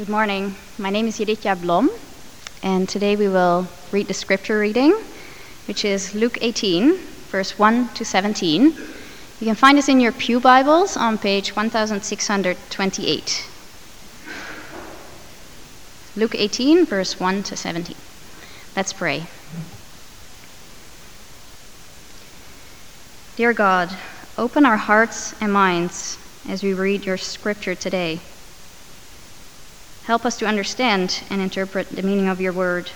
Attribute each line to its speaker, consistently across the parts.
Speaker 1: Good morning. My name is Yiritja Blom, and today we will read the scripture reading, which is Luke 18, verse 1 to 17. You can find this in your Pew Bibles on page 1628. Luke 18, verse 1 to 17. Let's pray. Dear God, open our hearts and minds as we read your scripture today. Help us to understand and interpret the meaning of your word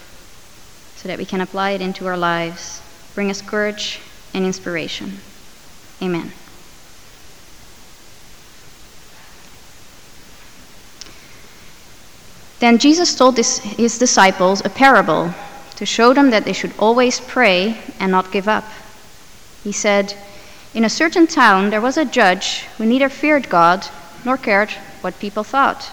Speaker 1: so that we can apply it into our lives. Bring us courage and inspiration. Amen. Then Jesus told his, his disciples a parable to show them that they should always pray and not give up. He said, In a certain town there was a judge who neither feared God nor cared what people thought.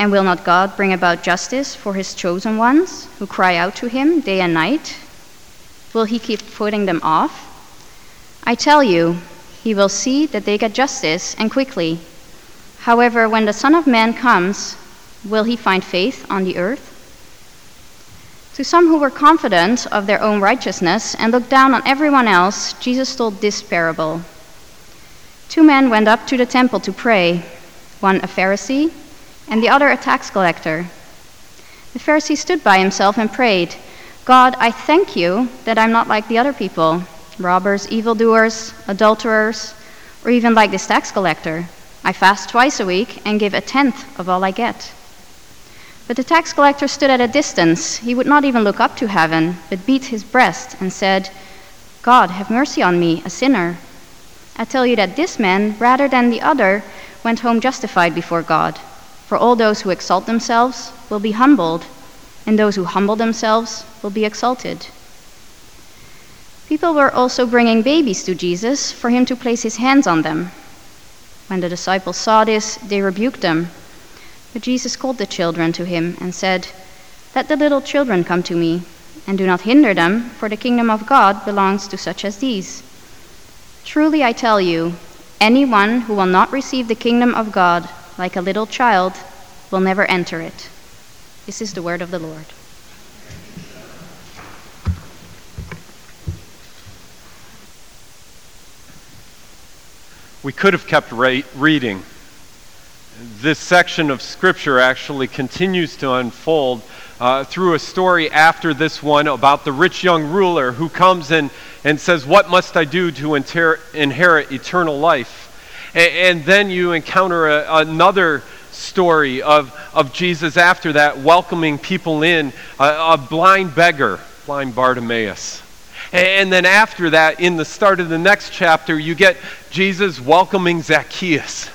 Speaker 1: And will not God bring about justice for his chosen ones who cry out to him day and night? Will he keep putting them off? I tell you, he will see that they get justice and quickly. However, when the Son of Man comes, will he find faith on the earth? To some who were confident of their own righteousness and looked down on everyone else, Jesus told this parable. Two men went up to the temple to pray, one a Pharisee and the other a tax collector. The Pharisee stood by himself and prayed, God, I thank you that I'm not like the other people robbers, evildoers, adulterers, or even like this tax collector. I fast twice a week and give a tenth of all I get. But the tax collector stood at a distance. He would not even look up to heaven, but beat his breast and said, God, have mercy on me, a sinner. I tell you that this man, rather than the other, went home justified before God. For all those who exalt themselves will be humbled, and those who humble themselves will be exalted. People were also bringing babies to Jesus for him to place his hands on them. When the disciples saw this, they rebuked them. But Jesus called the children to him and said, Let the little children come to me, and do not hinder them, for the kingdom of God belongs to such as these. Truly I tell you, anyone who will not receive the kingdom of God like a little child will never enter it. This is the word of the Lord.
Speaker 2: We could have kept ra- reading. This section of Scripture actually continues to unfold uh, through a story after this one about the rich young ruler who comes in and says, What must I do to inter- inherit eternal life? And, then you encounter a, another story of, of Jesus after that, welcoming people in, a, a blind beggar, blind Bartimaeus. And then after that, in the start of the next chapter, you get Jesus welcoming Zacchaeus.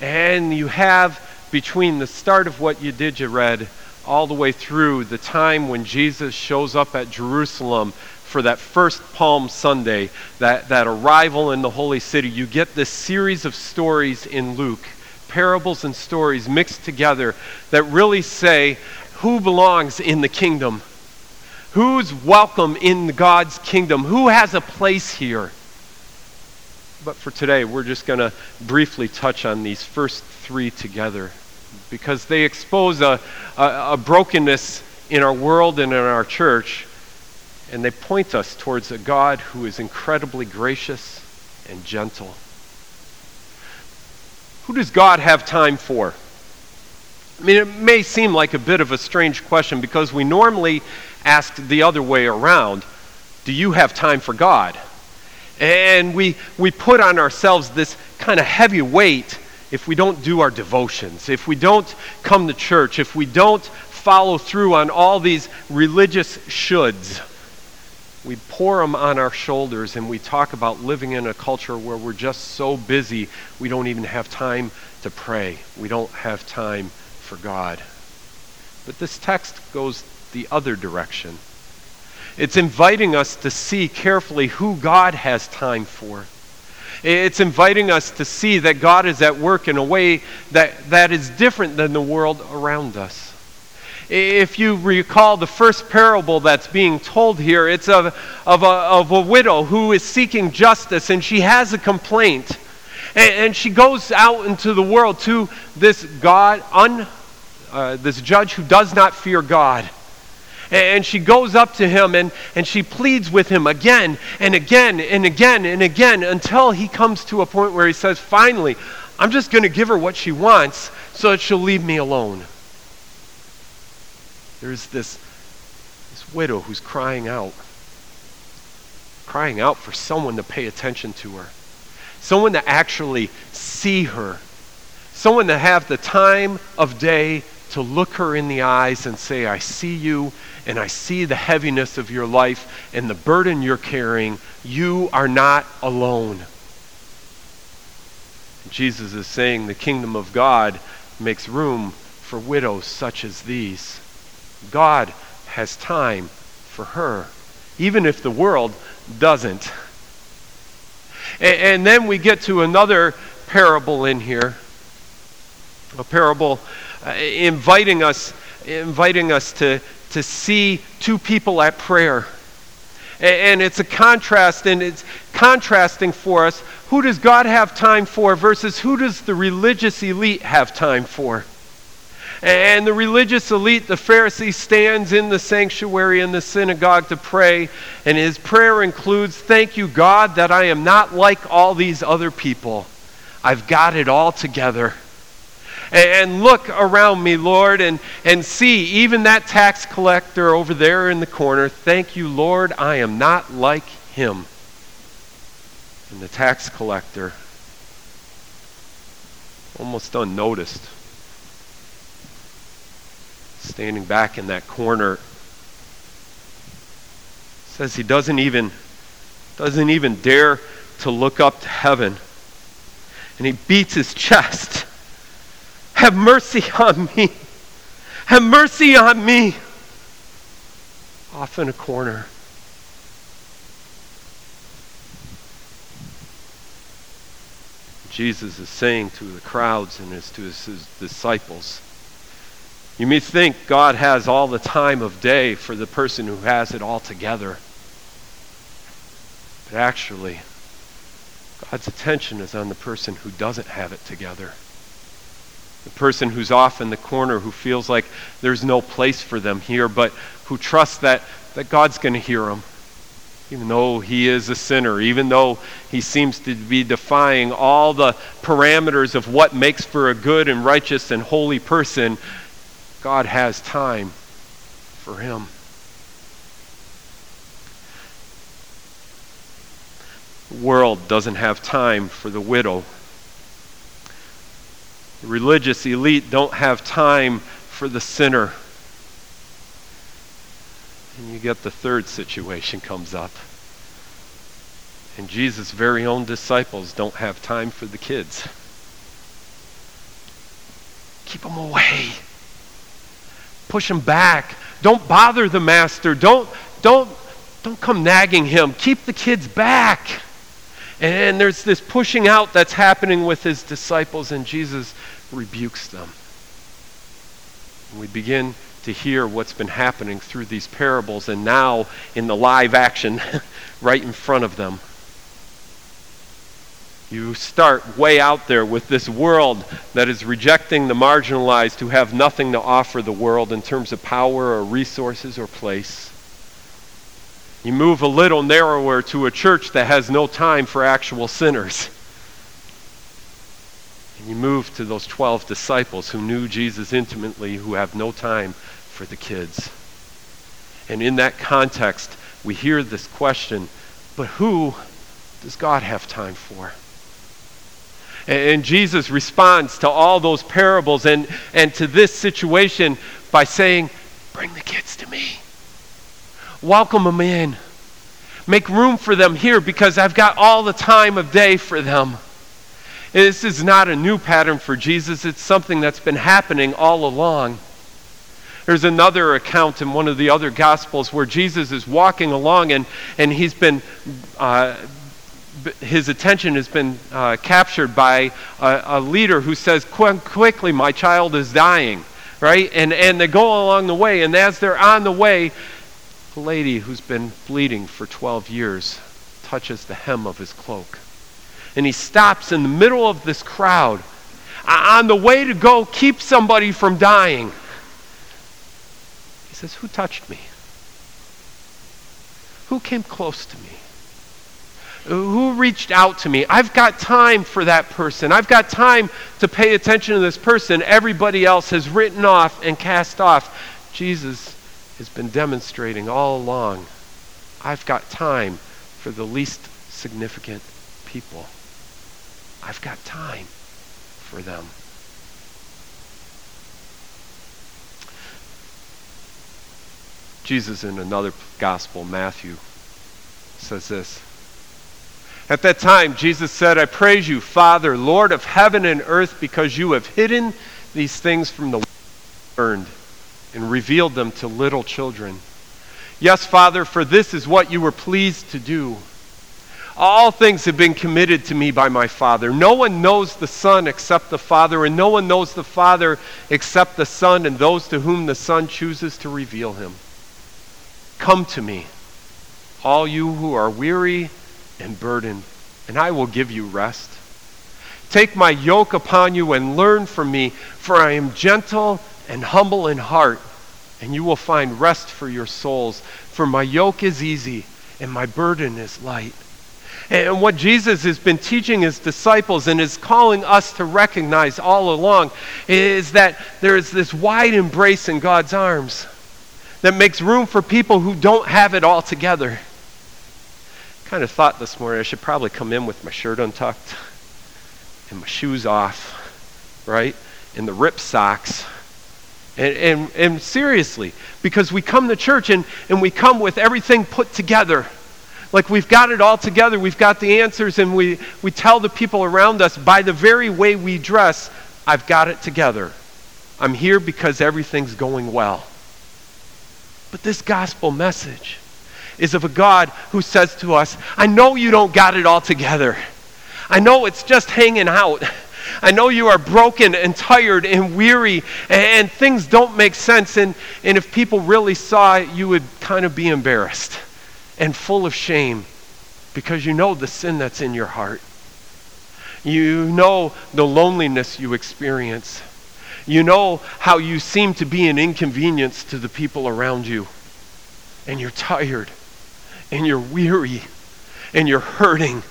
Speaker 2: And you have between the start of what you did, you read, all the way through the time when Jesus shows up at Jerusalem for that first Palm Sunday, that, that arrival in the holy city. You get this series of stories in Luke, parables and stories mixed together that really say who belongs in the kingdom Who's welcome in God's kingdom? Who has a place here? But for today, we're just going to briefly touch on these first three together because they expose a, a, a, brokenness in our world and in our church, and they point us towards a God who is incredibly gracious and gentle. Who does God have time for? I mean, it may seem like a bit of a strange question because we normally ask the other way around Do you have time for God? And we, we put on ourselves this kind of heavy weight if we don't do our devotions, if we don't come to church, if we don't follow through on all these religious shoulds. We pour them on our shoulders and we talk about living in a culture where we're just so busy we don't even have time to pray. We don't have time for God. But this text goes the other direction. It's inviting us to see carefully who God has time for. It's inviting us to see that God is at work in a way that, that is different than the world around us. If you recall the first parable that's being told here, it's of, of, a, of a widow who is seeking justice and she has a complaint. And, and she goes out into the world to this God, un, uh, this judge who does not fear God. And she goes up to him and, and she pleads with him again and again and again and again until he comes to a point where he says, Finally, I'm just going to give her what she wants so that she'll leave me alone. There's this, this widow who's crying out, crying out for someone to pay attention to her, someone to actually see her, someone to have the time of day to look her in the eyes and say, I see you and I see the heaviness of your life and the burden you're carrying. You are not alone. Jesus is saying the kingdom of God makes room for widows such as these. God has time for her, even if the world doesn't. And, and then we get to another parable in here, a parable uh, inviting us, inviting us to, to see two people at prayer. And, and it's a contrast, and it's contrasting for us who does God have time for versus who does the religious elite have time for. And the religious elite, the Pharisee, stands in the sanctuary in the synagogue to pray. And his prayer includes Thank you, God, that I am not like all these other people. I've got it all together. And look around me, Lord, and, and see even that tax collector over there in the corner. Thank you, Lord, I am not like him. And the tax collector, almost unnoticed, standing back in that corner. Says he doesn't even doesn't even dare to look up to heaven. And he beats his chest. Have mercy on me. Have mercy on me. Off in a corner. Jesus is saying to the crowds and to his, his disciples you may think God has all the time of day for the person who has it all together. But actually, God's attention is on the person who doesn't have it together. The person who's off in the corner who feels like there's no place for them here, but who trusts that, that God's going to hear them. Even though he is a sinner, even though he seems to be defying all the parameters of what makes for a good and righteous and holy person, God has time for him. The world doesn't have time for the widow. The religious elite don't have time for the sinner. And you get the third situation comes up. And Jesus' very own disciples don't have time for the kids. Keep them away push him back. Don't bother the master. Don't, don't, don't come nagging him. Keep the kids back. And there's this pushing out that's happening with his disciples, and Jesus rebukes them. And we begin to hear what's been happening through these parables, and now in the live action right in front of them. You start way out there with this world that is rejecting the marginalized who have nothing to offer the world in terms of power or resources or place. You move a little narrower to a church that has no time for actual sinners. And you move to those 12 disciples who knew Jesus intimately, who have no time for the kids. And in that context, we hear this question but who does God have time for? And Jesus responds to all those parables and, and to this situation by saying, Bring the kids to me. Welcome them in. Make room for them here because I've got all the time of day for them. This is not a new pattern for Jesus, it's something that's been happening all along. There's another account in one of the other Gospels where Jesus is walking along and, and he's been, uh, his attention has been uh, captured by a, a, leader who says, Quickly, my child is dying, right? And, and they go along the way, and as they're on the way, a lady who's been bleeding for 12 years touches the hem of his cloak. And he stops in the middle of this crowd on the way to go keep somebody from dying. He says, Who touched me? Who came close to me? Who reached out to me? I've got time for that person. I've got time to pay attention to this person. Everybody else has written off and cast off. Jesus has been demonstrating all along I've got time for the least significant people. I've got time for them. Jesus, in another gospel, Matthew, says this. At that time, Jesus said, I praise you, Father, Lord of heaven and earth, because you have hidden these things from the learned and revealed them to little children. Yes, Father, for this is what you were pleased to do. All things have been committed to me by my Father. No one knows the Son except the Father, and no one knows the Father except the Son and those to whom the Son chooses to reveal him. Come to me, all you who are weary and burden, and I will give you rest. Take my yoke upon you and learn from me, for I am gentle and humble in heart, and you will find rest for your souls. For my yoke is easy and my burden is light. And what Jesus has been teaching his disciples and is calling us to recognize all along is that there is this wide embrace in God's arms that makes room for people who don't have it all together. Kind of thought this morning I should probably come in with my shirt untucked and my shoes off, right? And the rip socks. And, and, and seriously, because we come to church and, and we come with everything put together like we've got it all together, we've got the answers, and we, we tell the people around us by the very way we dress, I've got it together. I'm here because everything's going well. But this gospel message is of a God who says to us, I know you don't got it all together. I know it's just hanging out. I know you are broken and tired and weary, and, things don't make sense. And, and if people really saw you would kind of be embarrassed and full of shame because you know the sin that's in your heart. You know the loneliness you experience. You know how you seem to be an inconvenience to the people around you. And you're tired. And you're weary. And you're hurting.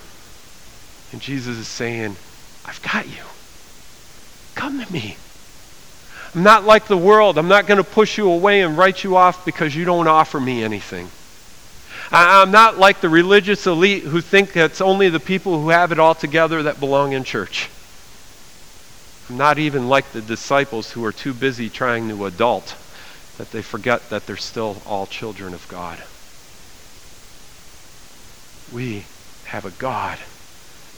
Speaker 2: And Jesus is saying, I've got you. Come to me. I'm not like the world. I'm not going to push you away and write you off because you don't offer me anything. I'm not like the religious elite who think it's only the people who have it all together that belong in church. I'm not even like the disciples who are too busy trying to adult that they forget that they're still all children of God. We have a God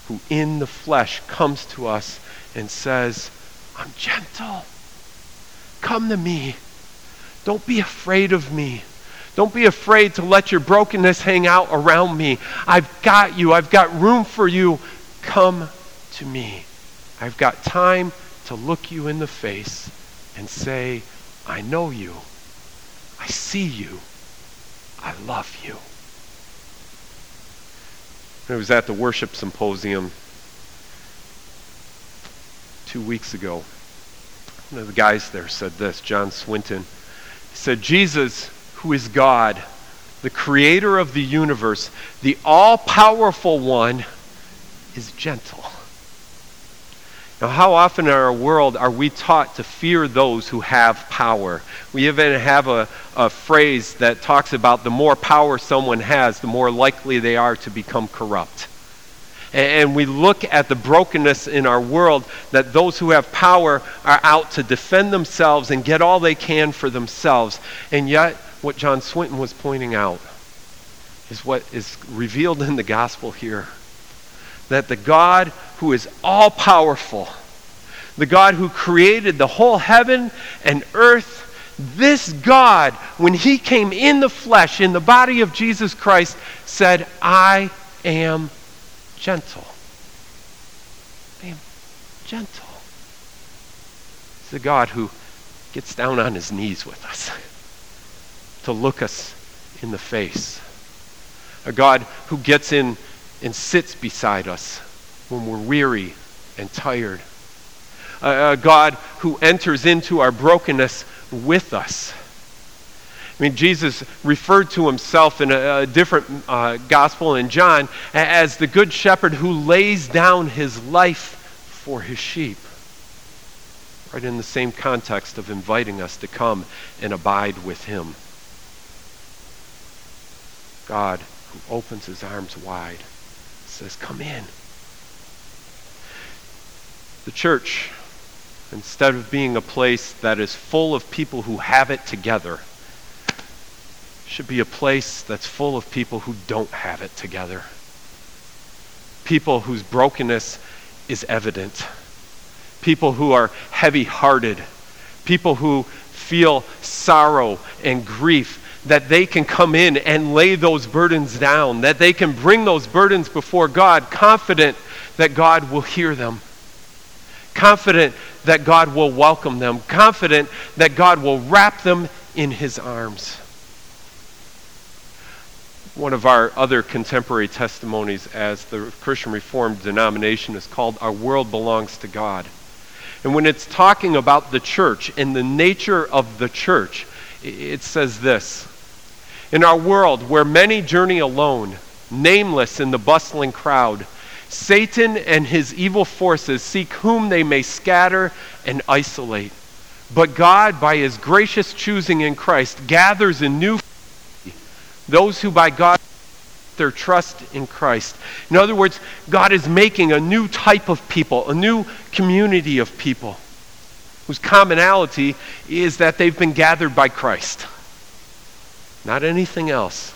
Speaker 2: who in the flesh comes to us and says, I'm gentle. Come to me. Don't be afraid of me. Don't be afraid to let your brokenness hang out around me. I've got you. I've got room for you. Come to me. I've got time to look you in the face and say, I know you. I see you. I love you. I was at the worship symposium two weeks ago. One of the guys there said this, John Swinton. He said, Jesus who is God, the creator of the universe, the all powerful one, is gentle. Now, how often in our world are we taught to fear those who have power? We even have a, a phrase that talks about the more power someone has, the more likely they are to become corrupt. And we look at the brokenness in our world that those who have power are out to defend themselves and get all they can for themselves. And yet, what John Swinton was pointing out is what is revealed in the gospel here that the God who is all powerful, the God who created the whole heaven and earth this God, when he came in the flesh, in the body of Jesus Christ, said, I am gentle. I am gentle. It's the God who gets down on his knees with us to look us in the face. A God who gets in and sits beside us when we're weary and tired. A, a God who enters into our brokenness with us. I mean, Jesus referred to himself in a, a different uh, gospel in John as the good shepherd who lays down his life for his sheep. Right in the same context of inviting us to come and abide with him. God who opens his arms wide says, Come in. The church, instead of being a place that is full of people who have it together, should be a place that's full of people who don't have it together. People whose brokenness is evident. People who are heavy hearted. People who feel sorrow and grief that they can come in and lay those burdens down, that they can bring those burdens before God, confident that God will hear them, confident that God will welcome them, confident that God will wrap them in his arms. One of our other contemporary testimonies as the Christian Reformed denomination is called Our World Belongs to God. And when it's talking about the church and the nature of the church, it says this in our world, where many journey alone, nameless in the bustling crowd, Satan and his evil forces seek whom they may scatter and isolate. But God, by his gracious choosing in Christ, gathers in new those who by God their trust in Christ. In other words, God is making a new type of people, a new community of people whose commonality is that they've been gathered by Christ not anything else.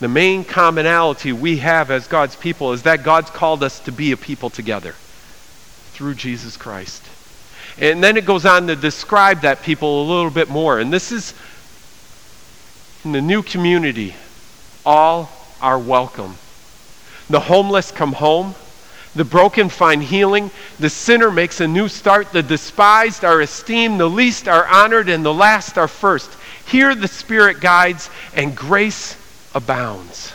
Speaker 2: The main commonality we have as God's people is that God's called us to be a people together through Jesus Christ. And then it goes on to describe that people a little bit more. And this is in the new community, all are welcome. The homeless come home. The broken find healing. The sinner makes a new start. The despised are esteemed. The least are honored. And the last are first. Here the Spirit guides and grace abounds.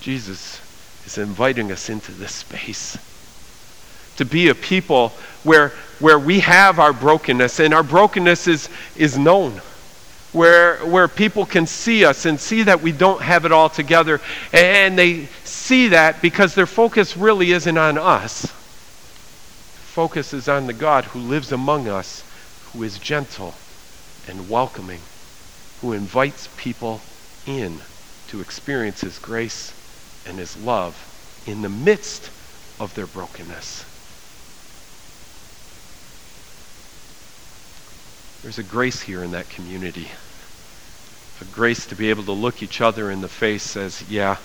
Speaker 2: Jesus is inviting us into this space to be a people where, where we have our brokenness and our brokenness is, is known. Where, where people can see us and see that we don't have it all together. And they see that because their focus really isn't on us. Focus is on the God who lives among us, who is gentle and welcoming, who invites people in to experience His grace and His love in the midst of their brokenness. There's a grace here in that community. A grace to be able to look each other in the face as, yeah,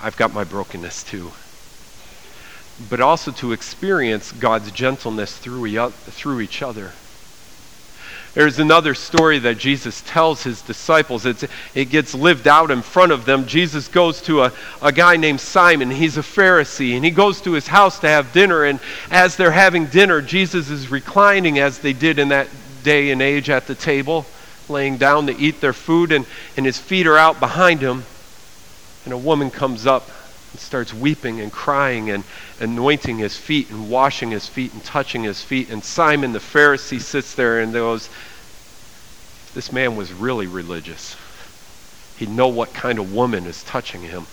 Speaker 2: I've got my brokenness too. But also to experience God's gentleness through, through each other. There's another story that Jesus tells his disciples. It's, it gets lived out in front of them. Jesus goes to a, a guy named Simon. He's a Pharisee, and he goes to his house to have dinner. And as they're having dinner, Jesus is reclining as they did in that day and age at the table, laying down to eat their food, and, and his feet are out behind him. And a woman comes up starts weeping and crying and anointing his feet and washing his feet and touching his feet. And Simon the Pharisee sits there and goes, This man was really religious. He'd know what kind of woman is touching him.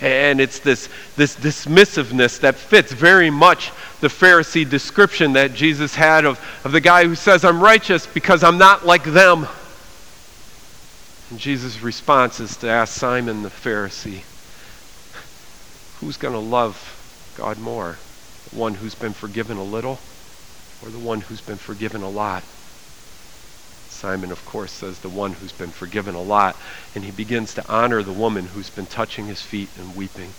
Speaker 2: And it's this, this dismissiveness that fits very much the Pharisee description that Jesus had of, of the guy who says, I'm righteous because I'm not like them. And Jesus' response is to ask Simon the Pharisee, who's going to love God more? The one who's been forgiven a little or the one who's been forgiven a lot? Simon, of course, says the one who's been forgiven a lot, and he begins to honor the woman who's been touching his feet and weeping.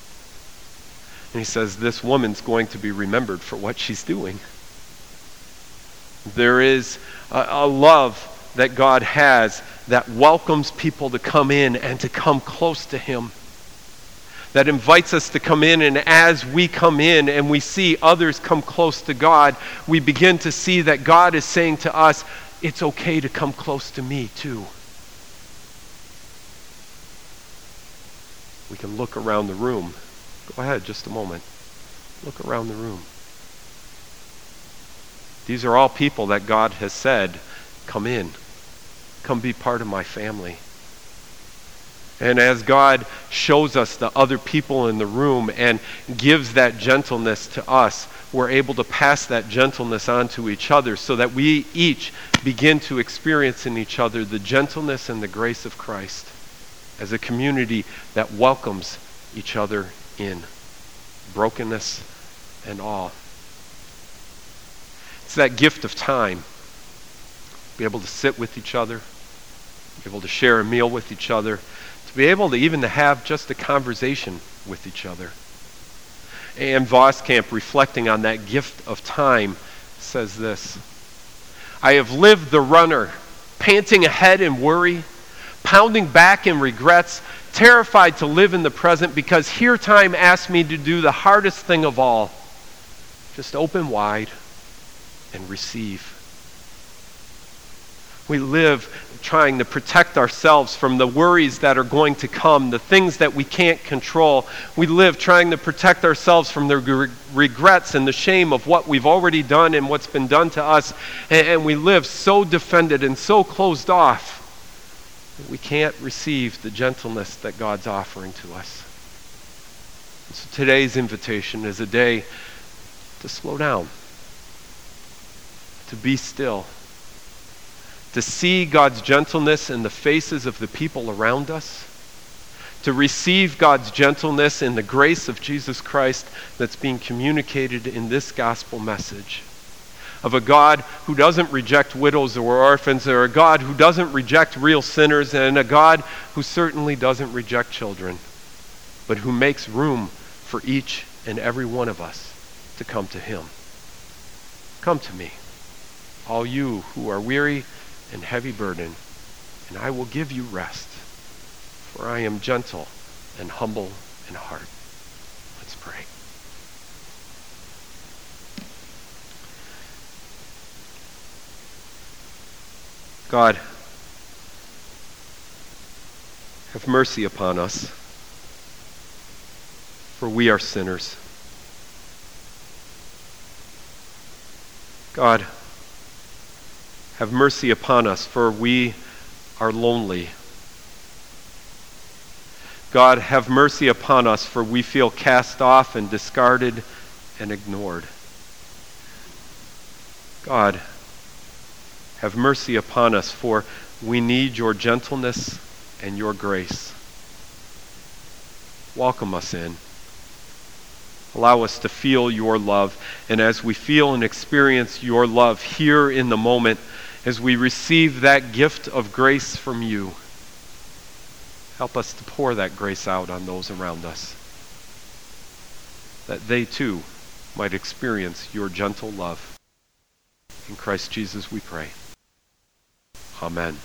Speaker 2: And he says, This woman's going to be remembered for what she's doing. There is a, a love that God has that welcomes people to come in and to come close to Him. That invites us to come in, and as we come in and we see others come close to God, we begin to see that God is saying to us, It's okay to come close to me too. We can look around the room. Go ahead, just a moment. Look around the room. These are all people that God has said, Come in. Come be part of my family. And as God shows us the other people in the room and gives that gentleness to us, we're able to pass that gentleness on to each other so that we each begin to experience in each other the gentleness and the grace of Christ as a community that welcomes each other in brokenness and all. It's that gift of time. Be able to sit with each other, be able to share a meal with each other, to be able to even to have just a conversation with each other. Ann Voskamp, reflecting on that gift of time, says this I have lived the runner, panting ahead in worry, pounding back in regrets, terrified to live in the present because here time asks me to do the hardest thing of all just open wide and receive. We live trying to protect ourselves from the worries that are going to come, the things that we can't control. We live trying to protect ourselves from the re- regrets and the shame of what we've already done and what's been done to us. And, and we live so defended and so closed off that we can't receive the gentleness that God's offering to us. So today's invitation is a day to slow down to be still, to see God's gentleness in the faces of the people around us, to receive God's gentleness in the grace of Jesus Christ that's being communicated in this gospel message. Of a God who doesn't reject widows or orphans, or a God who doesn't reject real sinners, and a God who certainly doesn't reject children, but who makes room for each and every one of us to come to Him. Come to me all you who are weary and heavy burden, and I will give you rest. For I am gentle and humble in heart. Let's pray. God, have mercy upon us, for we are sinners. God, have mercy upon us, for we are lonely. God, have mercy upon us, for we feel cast off and discarded and ignored. God, have mercy upon us, for we need your gentleness and your grace. Welcome us in. Allow us to feel your love. And as we feel and experience your love here in the moment, as we receive that gift of grace from you. Help us to pour that grace out on those around us, that they too might experience your gentle love. In Christ Jesus we pray. Amen.